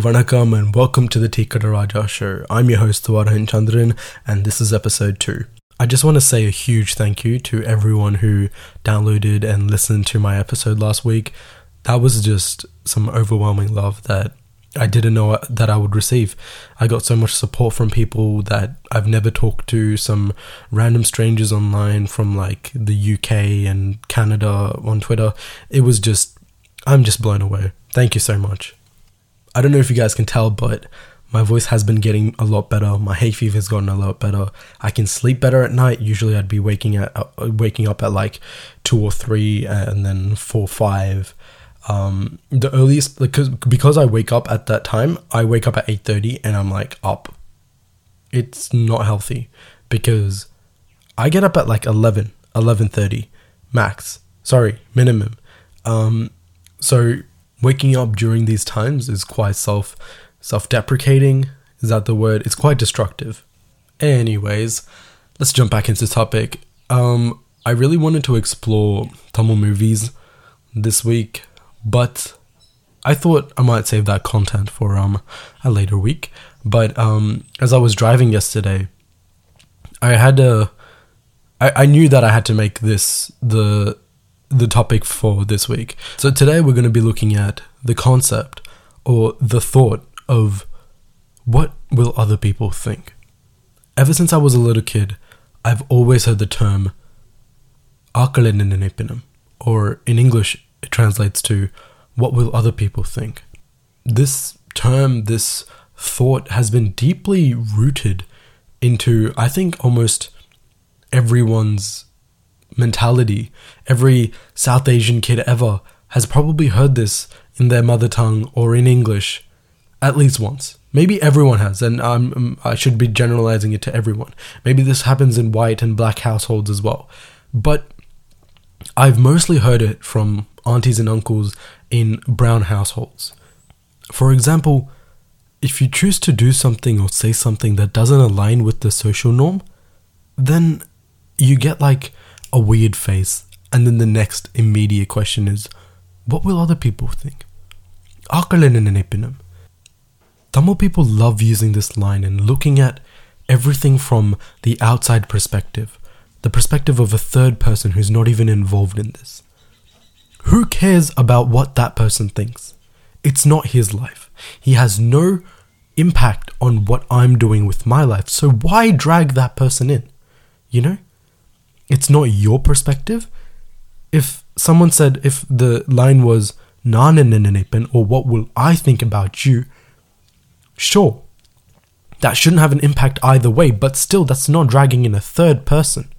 Vanakkam, and welcome to the Tikada Raja show. I'm your host, Warahan Chandran, and this is episode 2. I just want to say a huge thank you to everyone who downloaded and listened to my episode last week. That was just some overwhelming love that I didn't know that I would receive. I got so much support from people that I've never talked to, some random strangers online from like the UK and Canada on Twitter. It was just, I'm just blown away. Thank you so much. I don't know if you guys can tell, but my voice has been getting a lot better. My hay fever has gotten a lot better. I can sleep better at night. Usually, I'd be waking at uh, waking up at like two or three, and then four five. Um, the earliest because because I wake up at that time, I wake up at eight thirty, and I'm like up. It's not healthy because I get up at like 11, 11.30 max. Sorry, minimum. Um, so waking up during these times is quite self self-deprecating. Is that the word? It's quite destructive. Anyways let's jump back into the topic. Um i really wanted to explore tamil movies this week but i thought i might save that content for um a later week. But um as i was driving yesterday i had to I, I knew that i had to make this the the topic for this week. So today we're going to be looking at the concept or the thought of what will other people think. Ever since I was a little kid, I've always heard the term or in English it translates to what will other people think. This term, this thought has been deeply rooted into I think almost everyone's mentality. Every South Asian kid ever has probably heard this in their mother tongue or in English at least once. Maybe everyone has, and um, I should be generalizing it to everyone. Maybe this happens in white and black households as well. But I've mostly heard it from aunties and uncles in brown households. For example, if you choose to do something or say something that doesn't align with the social norm, then you get like a weird face, and then the next immediate question is, what will other people think? Tamil people love using this line and looking at everything from the outside perspective, the perspective of a third person who's not even involved in this. Who cares about what that person thinks? It's not his life. He has no impact on what I'm doing with my life. So why drag that person in? You know? It's not your perspective. If someone said, if the line was nanananapen or what will I think about you, sure, that shouldn't have an impact either way, but still, that's not dragging in a third person.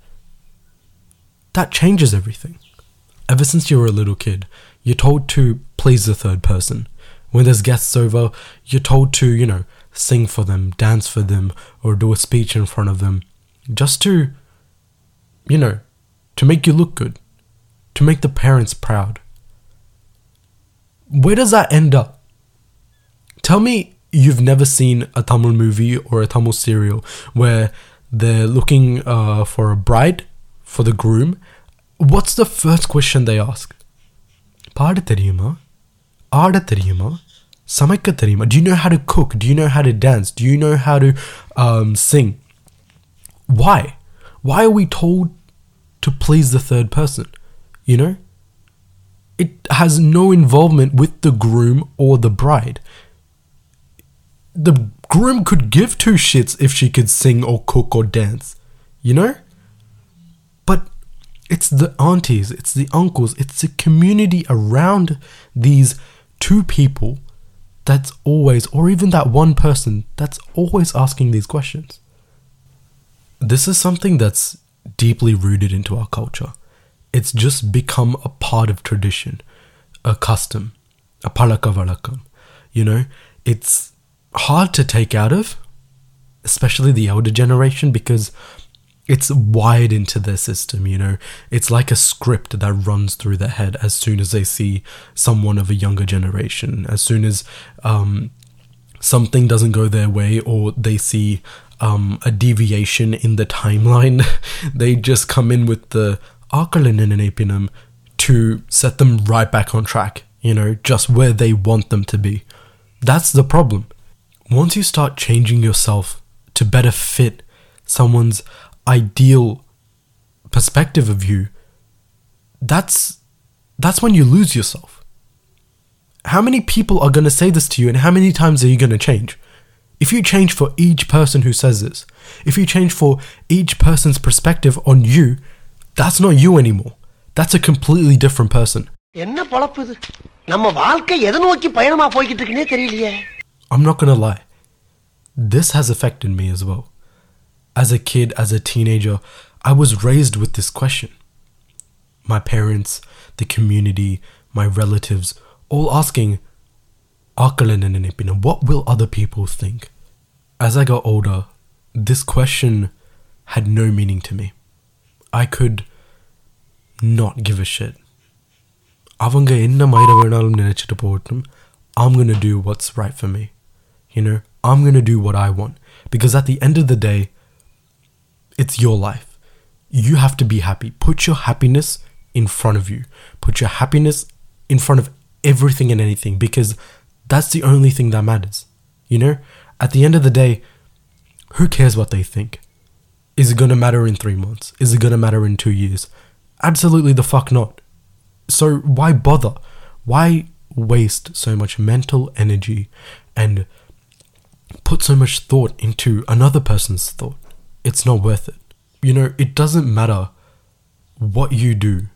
That changes everything. Ever since you were a little kid, you're told to please the third person. When there's guests over, you're told to, you know, sing for them, dance for them, or do a speech in front of them, just to you know, to make you look good, to make the parents proud. Where does that end up? Tell me you've never seen a Tamil movie or a Tamil serial where they're looking uh, for a bride for the groom. What's the first question they ask? பாட தெரியுமா ஆட தெரியுமா சமைக்க தெரியுமா Do you know how to cook? Do you know how to dance? Do you know how to um, sing? Why? why are we told to please the third person. You know? It has no involvement with the groom or the bride. The groom could give two shits if she could sing or cook or dance. You know? But it's the aunties, it's the uncles, it's the community around these two people that's always, or even that one person that's always asking these questions. This is something that's deeply rooted into our culture. It's just become a part of tradition, a custom, a palaka valakam. You know, it's hard to take out of, especially the elder generation, because it's wired into their system, you know. It's like a script that runs through their head as soon as they see someone of a younger generation. As soon as um, something doesn't go their way or they see um, a deviation in the timeline. they just come in with the Akalinenepinum to set them right back on track, you know, just where they want them to be. That's the problem. Once you start changing yourself to better fit someone's ideal perspective of you, that's that's when you lose yourself. How many people are going to say this to you and how many times are you going to change? If you change for each person who says this, if you change for each person's perspective on you, that's not you anymore. That's a completely different person. என்ன பொழப்பு இது நம்ம வாழ்க்கை எதை நோக்கி பயணமா போய்கிட்டு இருக்குன்னே தெரியலையே I'm not gonna lie. This has affected me as well. As a kid, as a teenager, I was raised with this question. My parents, the community, my relatives, all asking, what will other people think? As I got older, this question had no meaning to me. I could not give a shit. அவங்க என்ன மயிர வேணாலும் நினைச்சிட்டு போகட்டும் I'm gonna do what's right for me. You know, I'm gonna do what I want. Because at the end of the day, it's your life. You have to be happy. Put your happiness in front of you. Put your happiness in front of everything and anything because that's the only thing that matters. You know, at the end of the day, who cares what they think? Is it to matter in three months? Is it to matter in two years? Absolutely the fuck not. So why bother? Why waste so much mental energy and put so much thought into another person's thought? It's not worth it. You know, it doesn't matter what you do.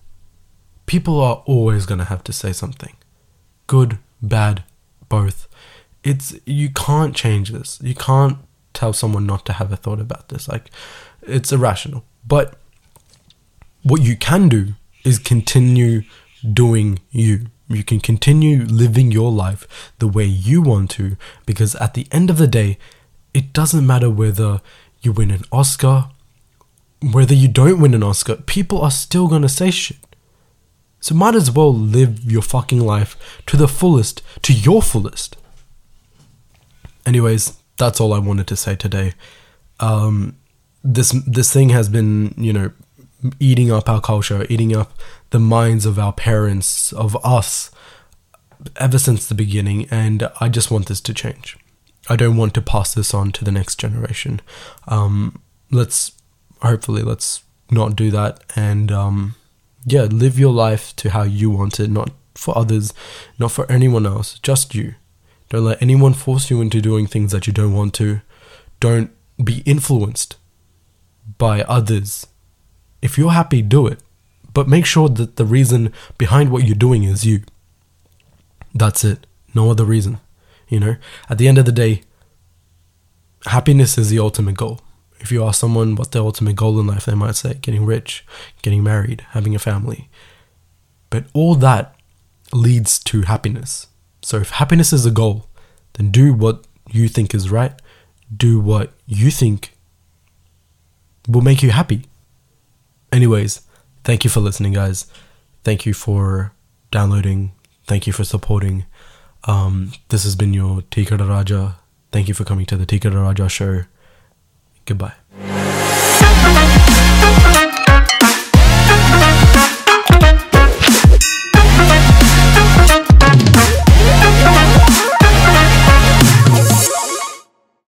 People are always to have to say something. Good, bad, both. It's you can't change this. You can't tell someone not to have a thought about this. Like it's irrational. But what you can do is continue doing you. You can continue living your life the way you want to because at the end of the day, it doesn't matter whether you win an Oscar, whether you don't win an Oscar, people are still going to say shit. So might as well live your fucking life to the fullest, to your fullest. Anyways, that's all I wanted to say today. Um, this this thing has been, you know, eating up our culture, eating up the minds of our parents, of us, ever since the beginning, and I just want this to change. I don't want to pass this on to the next generation. Um, let's hopefully let's not do that, and um, yeah, live your life to how you want it, not for others, not for anyone else, just you. Don't let anyone force you into doing things that you don't want to. Don't be influenced by others. If you're happy, do it. But make sure that the reason behind what you're doing is you. That's it. No other reason. You know, at the end of the day, happiness is the ultimate goal. If you ask someone what's their ultimate goal in life, they might say getting rich, getting married, having a family. But all that leads to happiness. So if happiness is a goal, then do what you think is right. Do what you think will make you happy. Anyways, thank you for listening, guys. Thank you for downloading. Thank you for supporting. Um, this has been your Tika Raja. Thank you for coming to the Tika Raja show. Goodbye.